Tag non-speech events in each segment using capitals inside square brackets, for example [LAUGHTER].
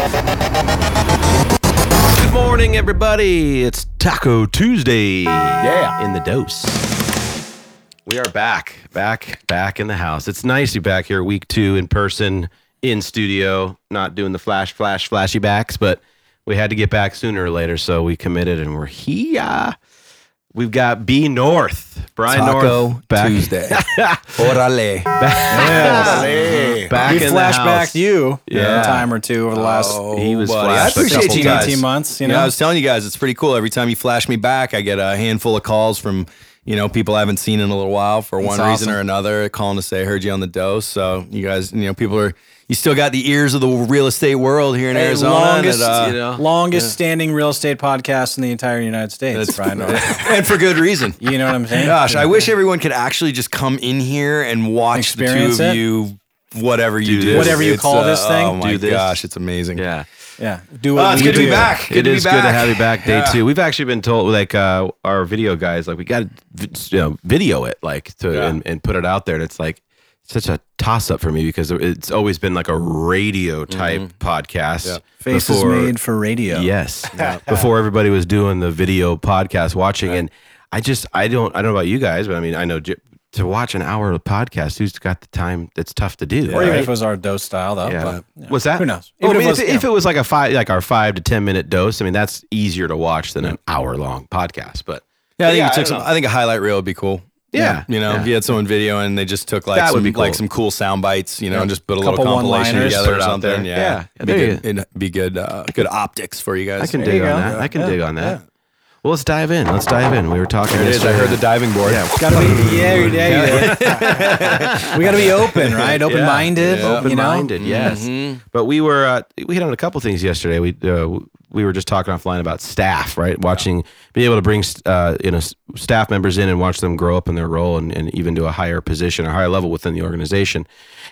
Good morning, everybody. It's Taco Tuesday. Yeah. In the dose. We are back, back, back in the house. It's nice to be back here, week two in person, in studio, not doing the flash, flash, flashy backs, but we had to get back sooner or later, so we committed and we're here. We've got B North, Brian Taco North, back, Tuesday. [LAUGHS] Orale. back we in the flashed back house. you Yeah. a time or two over the last oh, He was buddy, I appreciate you guys. 18 months. You You know, know, I was telling you guys, it's pretty cool. Every time you flash me back, I get uh, a handful of calls from, you know, people I haven't seen in a little while for one That's reason or another, calling to say, I heard you on the dose. So you guys, you know, people are, you still got the ears of the real estate world here in Hey, Arizona. longest, that, uh, you know, longest standing real estate podcast in the entire United States. that's- Brian [LAUGHS] and for good reason. You know what I'm saying? Gosh, I wish everyone could actually just come in here and watch the two of it? you, whatever you Do do. Whatever you It's, call uh, this thing. Oh my Do this. gosh, it's amazing. Yeah. Yeah, do Oh, what it's we good to be back. Good it to be is good to have you back day Yeah. two. We've actually been told like uh, our video guys like we got to you know video it like to Yeah. and, and put it out there. And it's like such a toss up for me because it's always been like a radio type podcast. Yeah. Faces before- made for radio. Yes, [LAUGHS] before everybody was doing the video podcast watching, and I just I don't I don't know about you guys, but I mean I know j- to watch an hour of podcast, who's got the time? That's tough to do. Or even right? if it was our dose style, though. Yeah. But, yeah. What's that? Who knows? Well, I mean, if if, it was, if it was like a five, like our five to ten minute dose, I mean, that's easier to watch than an hour long podcast. But Yeah, I think Yeah, you I took don't some. I think a highlight reel would be cool. Yeah, you know, yeah. if you had someone video and they just took like That would some be cool. like some cool sound bites, you know, Yeah. and just put a little compilation together or it out something. there. Yeah, Yeah, It'd be good. It'd be good. Uh, good optics for you guys. I can There dig on go. that. I can dig on that. Yeah. Well, let's dive in. Let's dive in. We were talking. There it is. I heard the diving board. Yeah. Gotta be, yeah, yeah, yeah. [LAUGHS] we gotta be open, right? Open minded. Yeah. open You know? minded. Yes, Mhm. but we were uh, we hit on a couple things yesterday. We uh, we were just talking offline about staff, right? Watching, being able to bring uh, you know staff members in and watch them grow up in their role and, and even to a higher position or higher level within the organization,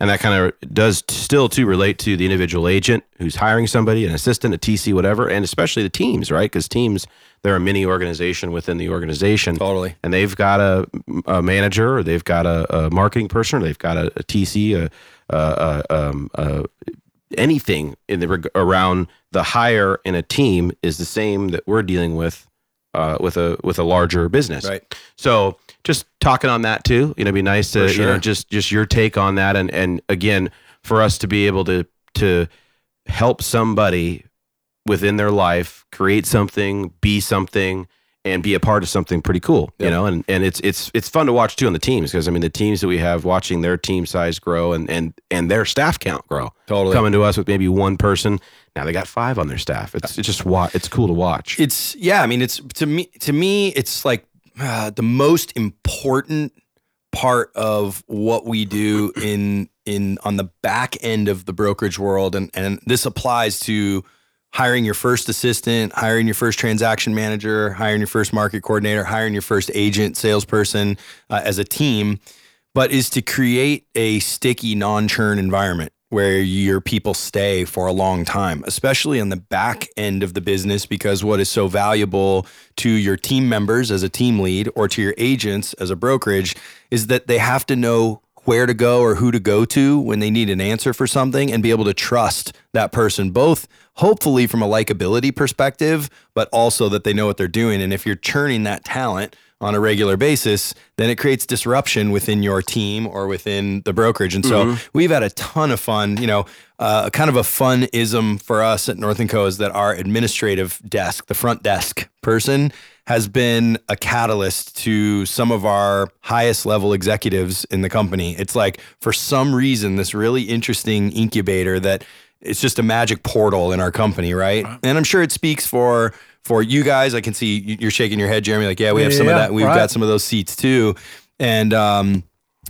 and that kind of does t- still to relate to the individual agent who's hiring somebody, an assistant, a TC, whatever, and especially the teams, right? Because teams, they're a mini organization within the organization Totally. and they've got a, a manager or they've got a, a marketing person or they've got a, a TC, a, a, a, um, a, anything in the reg- around the hire in a team is the same that we're dealing with uh, with a with a larger business. Right. So just talking on that too, you know, it'd be nice to For you know just just your take on that and and again for us to be able to to help somebody within their life create something, be something and be a part of something pretty cool, you know, and, and it's it's it's fun to watch too on the teams because I mean the teams that we have watching their team size grow and and and their staff count grow. Totally. Coming to us with maybe one person, now they got five on their staff. It's it's just wa- it's cool to watch. It's yeah. I mean, it's to me. To me, it's like uh, the most important part of what we do in in on the back end of the brokerage world, and and this applies to hiring your first assistant, hiring your first transaction manager, hiring your first market coordinator, hiring your first agent, salesperson uh, as a team, but is to create a sticky, non-churn environment where your people stay for a long time, especially on the back end of the business, because what is so valuable to your team members as a team lead or to your agents as a brokerage is that they have to know where to go or who to go to when they need an answer for something and be able to trust that person both hopefully from a likability perspective but also that they know what they're doing. And if you're churning that talent on a regular basis then it creates disruption within your team or within the brokerage. And so we've had a ton of fun you know uh, kind of a fun ism for us at North & Co is that our administrative desk the front desk person has been a catalyst to some of our highest level executives in the company. It's like for some reason this really interesting incubator that it's just a magic portal in our company, right? And I'm sure it speaks for for you guys. I can see you- you're shaking your head, Jeremy. Like, yeah, we have some of that. We've right. got some of those seats too, and um,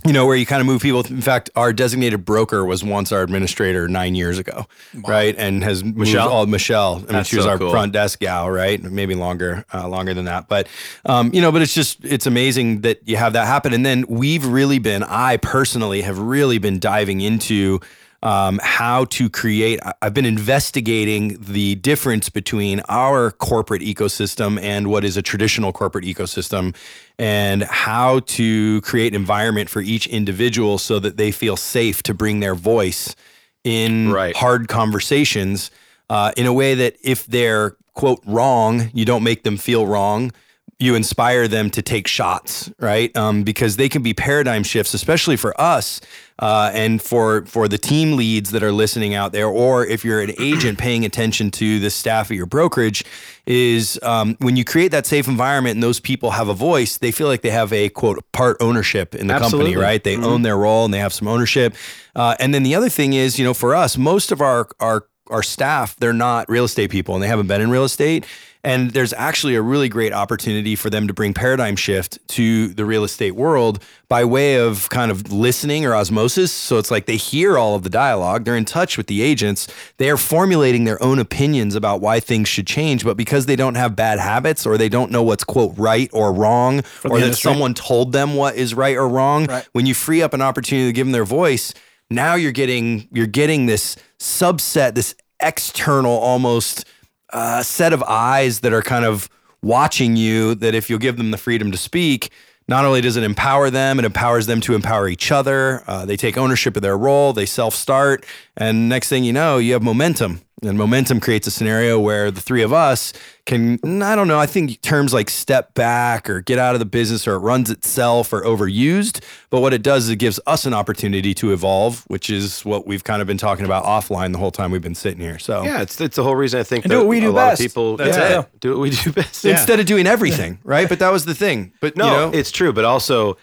you know where you kind of move people. In fact, our designated broker was once our administrator nine years ago, right? And has Michelle, Michelle? all Michelle. I mean, That's she was so our cool. front desk gal, right? Maybe longer, uh, longer than that. But um, you know, but it's just it's amazing that you have that happen. And then we've really been, I personally have really been diving into um, how to create. I've been investigating the difference between our corporate ecosystem and what is a traditional corporate ecosystem, and how to create an environment for each individual so that they feel safe to bring their voice in Right. hard conversations uh, in a way that if they're quote wrong, you don't make them feel wrong. You inspire them to take shots, right? Um, because they can be paradigm shifts, especially for us uh, and for for the team leads that are listening out there, or if you're an agent paying attention to the staff at your brokerage, is um, when you create that safe environment and those people have a voice, they feel like they have a quote part ownership in the Absolutely. company, right? They own their role and they have some ownership. Uh, and then the other thing is, you know, for us, most of our our our staff, they're not real estate people and they haven't been in real estate. And there's actually a really great opportunity for them to bring paradigm shift to the real estate world by way of kind of listening or osmosis. So it's like they hear all of the dialogue, they're in touch with the agents, they are formulating their own opinions about why things should change. But because they don't have bad habits or they don't know what's quote right or wrong, or that industry. someone told them what is right or wrong, Right. when you free up an opportunity to give them their voice, now you're getting you're getting this subset, this external almost uh, set of eyes that are kind of watching you. That if you'll give them the freedom to speak, not only does it empower them, it empowers them to empower each other. Uh, they take ownership of their role. They self start, and next thing you know, you have momentum. And momentum creates a scenario where the three of us can, I don't know, I think terms like step back or get out of the business or it runs itself or overused. But what it does is it gives us an opportunity to evolve, which is what we've kind of been talking about offline the whole time we've been sitting here. So Yeah, it's it's the whole reason I think that do what we do a lot best. of people That's yeah, it. do what we do best. [LAUGHS] instead of doing everything, right? But that was the thing. But No, you know, it's true, but also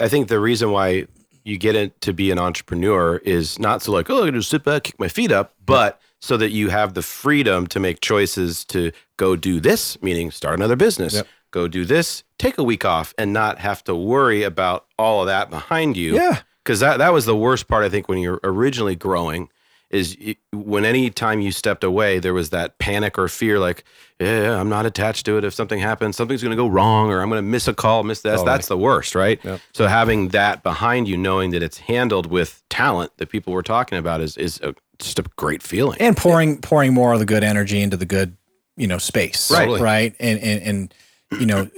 I think the reason why you get in to be an entrepreneur is not so like, oh, I'm gonna just sit back, kick my feet up, but so that you have the freedom to make choices to go do this, meaning start another business, Yep. go do this, take a week off, and not have to worry about all of that behind you. Yeah. Because that, that was the worst part, I think, when you're originally growing, is when any time you stepped away, there was that panic or fear, like, yeah, I'm not attached to it. If something happens, something's going to go wrong, or I'm going to miss a call, miss this. Oh, That's the worst, right? So having that behind you, knowing that it's handled with talent that people were talking about, is is a, just a great feeling. and pouring pouring more of the good energy into the good you know space Right. right and and, and you know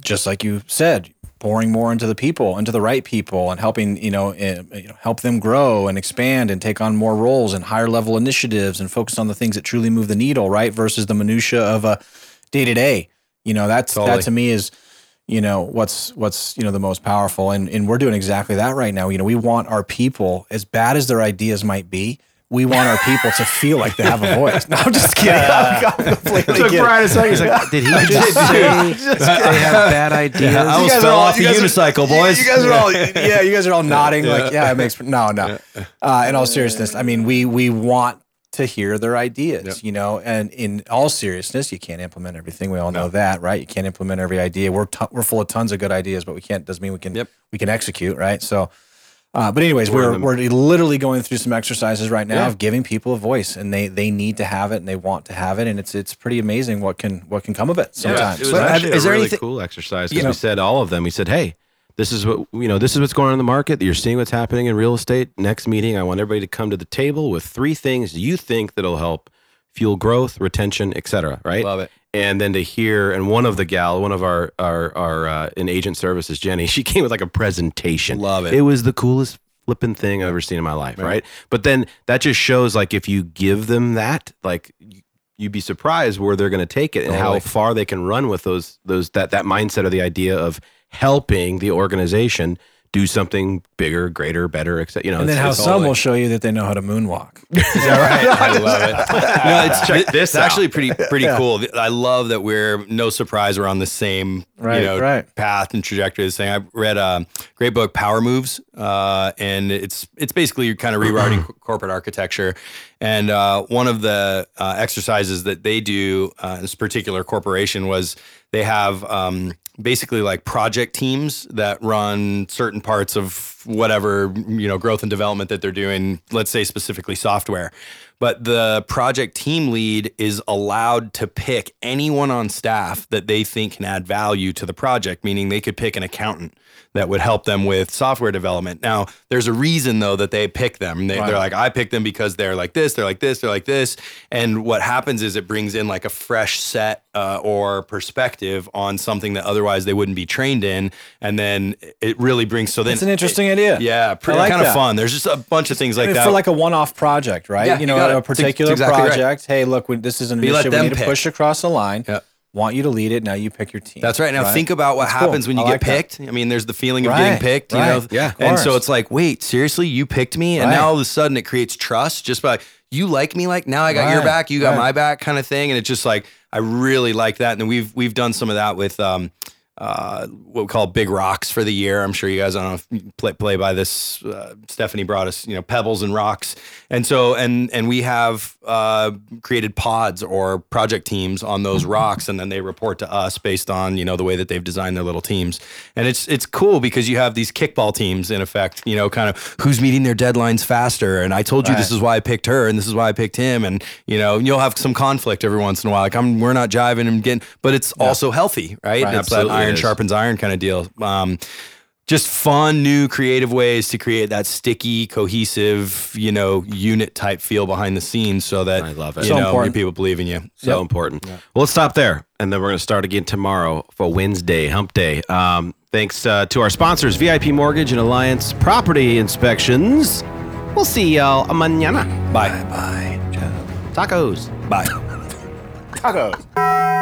just like you said pouring more into the people into the right people and helping you know, eh, you know help them grow and expand and take on more roles and higher level initiatives and focus on the things that truly move the needle right versus the minutia of a day to day you know that's Totally. that to me is you know what's what's you know the most powerful. And and we're doing exactly that right now. You know we want our people as bad as their ideas might be we want our people to feel like they have a voice [LAUGHS] no i'm just kidding i'm, I'm completely took kidding. Brian a second. He's like, [LAUGHS] did he just say [LAUGHS] they have bad ideas? I almost guys are fell all- off the you are- unicycle, boys. You guys are all yeah, you guys are all nodding like yeah, it makes no no. Uh, in all seriousness, I mean we we want to hear their ideas, you know, and in all seriousness, you can't implement everything. We all know that, right? You can't implement every idea. We're t- we're full of tons of good ideas, but we can't doesn't mean we can Yep. we can execute, right? So. Uh, but anyways, We're we're we're literally going through some exercises right now Yeah. of giving people a voice, and they they need to have it, and they want to have it, and it's it's pretty amazing what can what can come of it sometimes. it was So, actually is a there really anything- cool exercise You because know- we said all of them. We said, "Hey, this is what you know. This is what's going on in the market. You're seeing what's happening in real estate. Next meeting, I want everybody to come to the table with three things you think that'll help fuel growth, retention, etc. Right? Love it. And then to hear, and one of the gal, one of our our our uh, in agent services, Jenny, [LAUGHS] she came with like a presentation. Love it. It was the coolest flipping thing I've ever seen in my life. Right. But then that just shows like if you give them that, like you'd be surprised where they're going to take it and how far they can run with those those that that mindset or the idea of helping the organization do something bigger, greater, better, etc. You know, and then how some all will show you that they know how to moonwalk. [LAUGHS] Right? I love it. [LAUGHS] No, it's, Check this it's out. actually pretty pretty cool. I love that we're no surprise we're on the same Right, you know right. path and trajectory. This thing I read a great book, Power Moves, uh, and it's it's basically kind of rewriting [CLEARS THROAT] corporate architecture. And uh, one of the uh, exercises that they do uh, in this particular corporation was they have um, basically like project teams that run certain parts of whatever you know growth and development that they're doing. Let's say specifically software. But the project team lead is allowed to pick anyone on staff that they think can add value to the project, meaning they could pick an accountant that would help them with software development. Now, there's a reason though that they pick them. They, Right. They're like, I picked them because they're like this, they're like this, they're like this. And what happens is it brings in like a fresh set uh, or perspective on something that otherwise they wouldn't be trained in. And then it really brings, so then It's an interesting idea. yeah, pretty like kind of fun. There's just a bunch of things like I mean, that. for like a one-off project, right? Yeah, you know, you a particular exactly right. project. Hey, look, we, this is an initiative we need to push across the line. Want you to lead it. Now you pick your team. That's right. Now think about what That's cool. happens when you get like that. picked. I mean, there's the feeling of getting Right, picked, you know. Yeah, And so it's like, wait, seriously, you picked me, and Right. now all of a sudden it creates trust just by you like me, like now I got your back, you got right. my back, kind of thing, and it's just like I really like that. And we've we've done some of that with. um uh, what we call big rocks for the year. I'm sure you guys don't know if you play, play by this. Uh, Stephanie brought us, you know, pebbles and rocks, and so and and we have uh, created pods or project teams on those rocks, and then they report to us based on you know the way that they've designed their little teams, and it's it's cool because you have these kickball teams in effect, you know, kind of who's meeting their deadlines faster, and I told you this is why I picked her, and this is why I picked him, and you know you'll have some conflict every once in a while, like I'm we're not jiving and getting, but it's also healthy, right? Right. Absolutely iron is. sharpens iron kind of deal. Um, just fun, new, creative ways to create that sticky, cohesive, you know, unit type feel behind the scenes, so that I love it. You So know, important. people believe in you. So Yep. important. Well, let's stop there, and then we're going to start again tomorrow for Wednesday, Hump Day. Um, thanks uh, to our sponsors, VIP Mortgage and Alliance Property Inspections. We'll see y'all mañana. Bye. Bye. Tacos. Bye. [LAUGHS] Tacos.